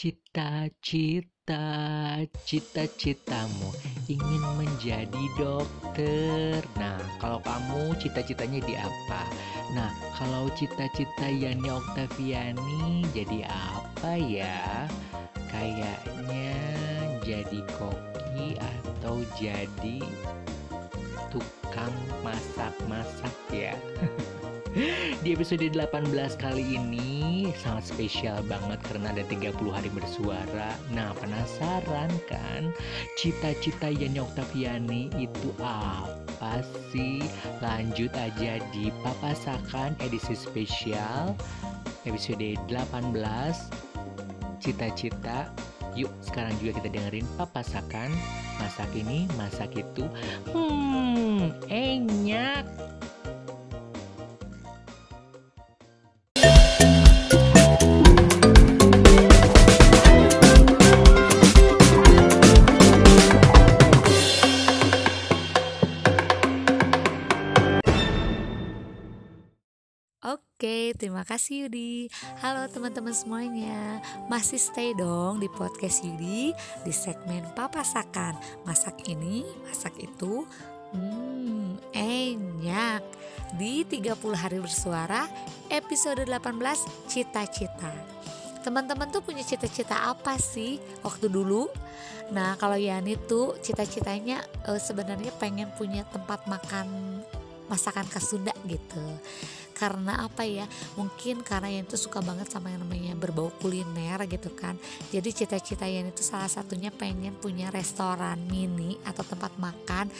Cita-cita, cita-citamu ingin menjadi dokter. Nah, kalau kamu cita-citanya di apa? Nah, kalau cita-cita Yani Oktaviani jadi apa ya? Kayaknya jadi koki atau jadi tukang masak-masak ya. Di episode 18 kali ini sangat spesial banget karena ada 30 hari bersuara. Nah, penasaran kan? Cita-cita Yani Oktaviani itu apa sih? Lanjut aja di Papasakan edisi spesial episode 18 Cita-cita. Yuk, sekarang juga kita dengerin Papasakan. Masak ini, masak itu. Hmm, enyak. Oke, terima kasih Yudi. Halo teman-teman semuanya. Masih stay dong di podcast Yudi di segmen Papasakan. Masak ini, masak itu. Hmm, enak. Di 30 hari bersuara, episode 18 Cita-cita. Teman-teman tuh punya cita-cita apa sih waktu dulu? Nah, kalau Yani tuh cita-citanya uh, sebenarnya pengen punya tempat makan masakan khas Sunda gitu. Karena apa ya? Mungkin karena yang itu suka banget sama yang namanya berbau kuliner gitu kan. Jadi cita-cita yang itu salah satunya pengen punya restoran mini atau tempat makan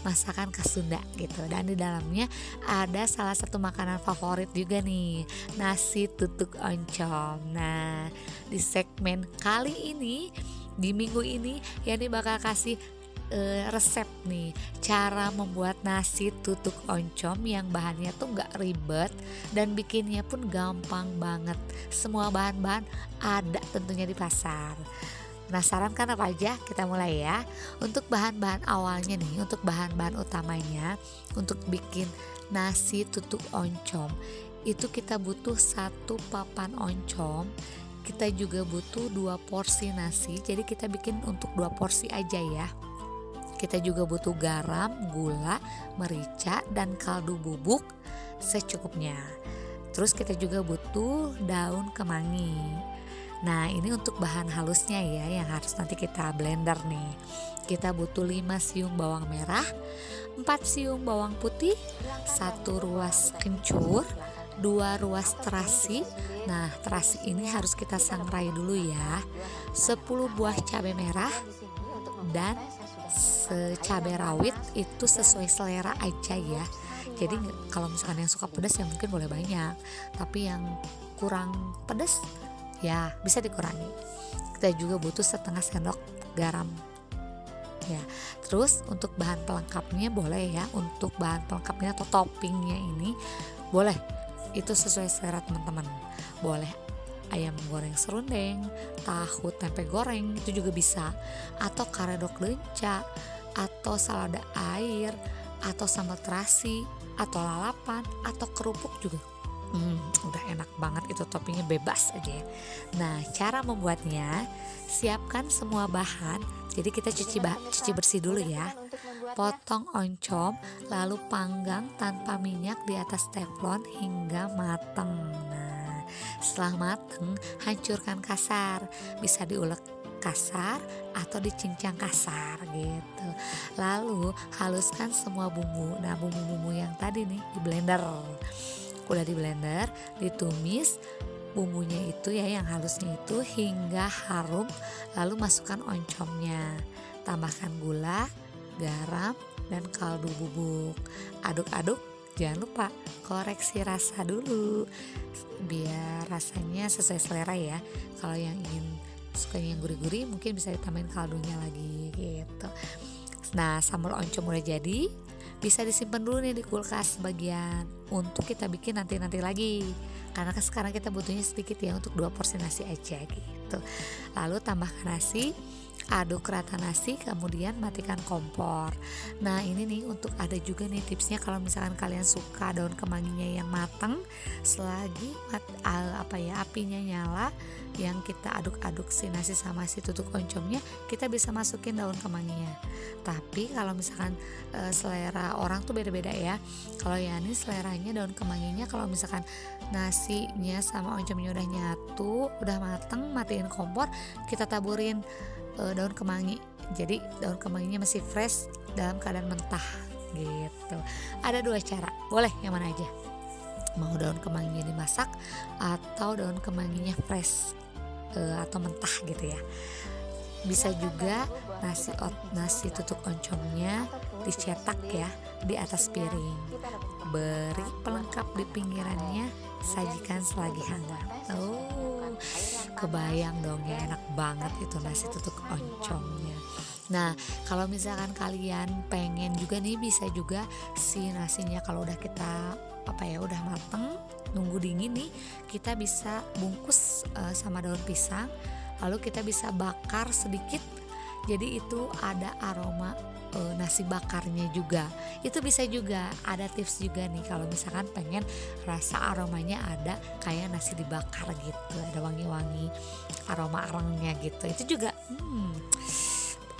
masakan khas Sunda gitu. Dan di dalamnya ada salah satu makanan favorit juga nih nasi tutuk oncom. Nah di segmen kali ini di minggu ini Yani bakal kasih uh, resep nih. Cara membuat nasi tutuk oncom yang bahannya tuh nggak ribet dan bikinnya pun gampang banget. Semua bahan-bahan ada tentunya di pasar. Penasaran kan apa aja? Kita mulai ya. Untuk bahan-bahan awalnya nih, untuk bahan-bahan utamanya untuk bikin nasi tutuk oncom itu kita butuh satu papan oncom. Kita juga butuh dua porsi nasi jadi kita bikin untuk dua porsi aja ya kita juga butuh garam, gula, merica, dan kaldu bubuk secukupnya. Terus kita juga butuh daun kemangi. Nah ini untuk bahan halusnya ya yang harus nanti kita blender nih. Kita butuh 5 siung bawang merah, 4 siung bawang putih, 1 ruas kencur, 2 ruas terasi. Nah, terasi ini harus kita sangrai dulu ya. 10 buah cabai merah dan cabai rawit itu sesuai selera aja ya. Jadi kalau misalkan yang suka pedas ya mungkin boleh banyak. Tapi yang kurang pedas ya bisa dikurangi. Kita juga butuh setengah sendok garam. Ya terus untuk bahan pelengkapnya boleh ya. Untuk bahan pelengkapnya atau toppingnya ini boleh. Itu sesuai selera teman-teman. Boleh ayam goreng serundeng, tahu tempe goreng itu juga bisa, atau karedok lenca, atau salada air, atau sambal terasi, atau lalapan, atau kerupuk juga. Hmm, udah enak banget itu toppingnya bebas aja ya. Nah, cara membuatnya, siapkan semua bahan. Jadi kita cuci bah cuci bersih dulu ya. Potong oncom, lalu panggang tanpa minyak di atas teflon hingga matang. Setelah matang, hancurkan kasar. Bisa diulek kasar atau dicincang kasar gitu. Lalu haluskan semua bumbu. Nah, bumbu-bumbu yang tadi nih di blender. Udah di blender, ditumis bumbunya itu ya yang halusnya itu hingga harum lalu masukkan oncomnya tambahkan gula garam dan kaldu bubuk aduk-aduk jangan lupa koreksi rasa dulu biar rasanya sesuai selera ya. Kalau yang ingin suka yang gurih-gurih mungkin bisa ditambahin kaldunya lagi gitu. Nah sambal oncom udah jadi bisa disimpan dulu nih di kulkas sebagian untuk kita bikin nanti-nanti lagi. Karena kan sekarang kita butuhnya sedikit ya untuk dua porsi nasi aja gitu. Lalu tambahkan nasi aduk rata nasi kemudian matikan kompor. Nah ini nih untuk ada juga nih tipsnya kalau misalkan kalian suka daun kemanginya yang matang selagi mat, apa ya apinya nyala yang kita aduk-aduk si nasi sama si tutuk oncomnya kita bisa masukin daun kemanginya. Tapi kalau misalkan e, selera orang tuh beda-beda ya. Kalau Yani seleranya daun kemanginya kalau misalkan nasinya sama oncomnya udah nyatu udah mateng matiin kompor kita taburin uh, daun kemangi. Jadi daun kemanginya masih fresh dalam keadaan mentah gitu. Ada dua cara. Boleh yang mana aja? Mau daun kemanginya dimasak atau daun kemanginya fresh uh, atau mentah gitu ya. Bisa juga nasi ot nasi tutuk oncomnya dicetak ya di atas piring beri pelengkap di pinggirannya sajikan selagi hangat. Oh kebayang dong ya enak banget itu nasi tutuk oncomnya. Nah, kalau misalkan kalian pengen juga nih bisa juga si nasinya kalau udah kita apa ya udah mateng nunggu dingin nih kita bisa bungkus uh, sama daun pisang. Lalu kita bisa bakar sedikit jadi itu ada aroma uh, nasi bakarnya juga. Itu bisa juga ada tips juga nih kalau misalkan pengen rasa aromanya ada kayak nasi dibakar gitu ada wangi-wangi aroma arangnya gitu. Itu juga hmm,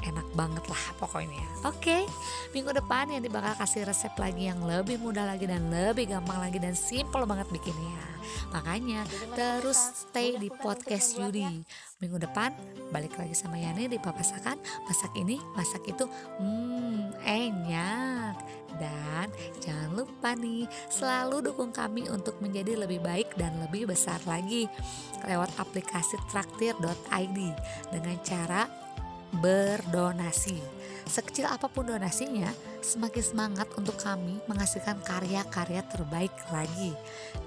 enak banget lah pokoknya. Oke okay, minggu depan yang bakal kasih resep lagi yang lebih mudah lagi dan lebih gampang lagi dan simple banget bikinnya. Makanya terus stay di podcast Yudi. Minggu depan balik lagi sama Yani di papasakan. Masak ini masak itu hmm enak. Dan jangan lupa nih selalu dukung kami untuk menjadi lebih baik dan lebih besar lagi lewat aplikasi traktir.id dengan cara berdonasi. Sekecil apa pun donasinya, semakin semangat untuk kami menghasilkan karya-karya terbaik lagi.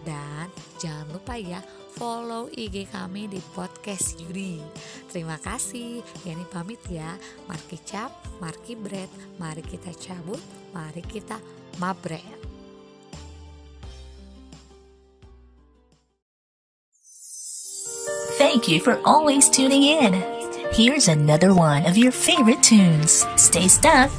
Dan jangan lupa ya, follow IG kami di podcast Yuri. Terima kasih, Yani pamit ya. Marki cap, marki bread, mari kita cabut, mari kita mabret. Thank you for always tuning in. Here's another one of your favorite tunes. Stay stuck.